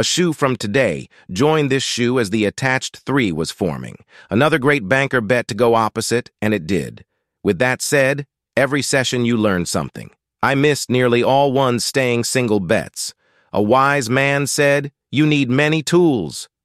A shoe from today joined this shoe as the attached three was forming. Another great banker bet to go opposite, and it did. With that said, every session you learn something. I missed nearly all one's staying single bets. A wise man said, you need many tools,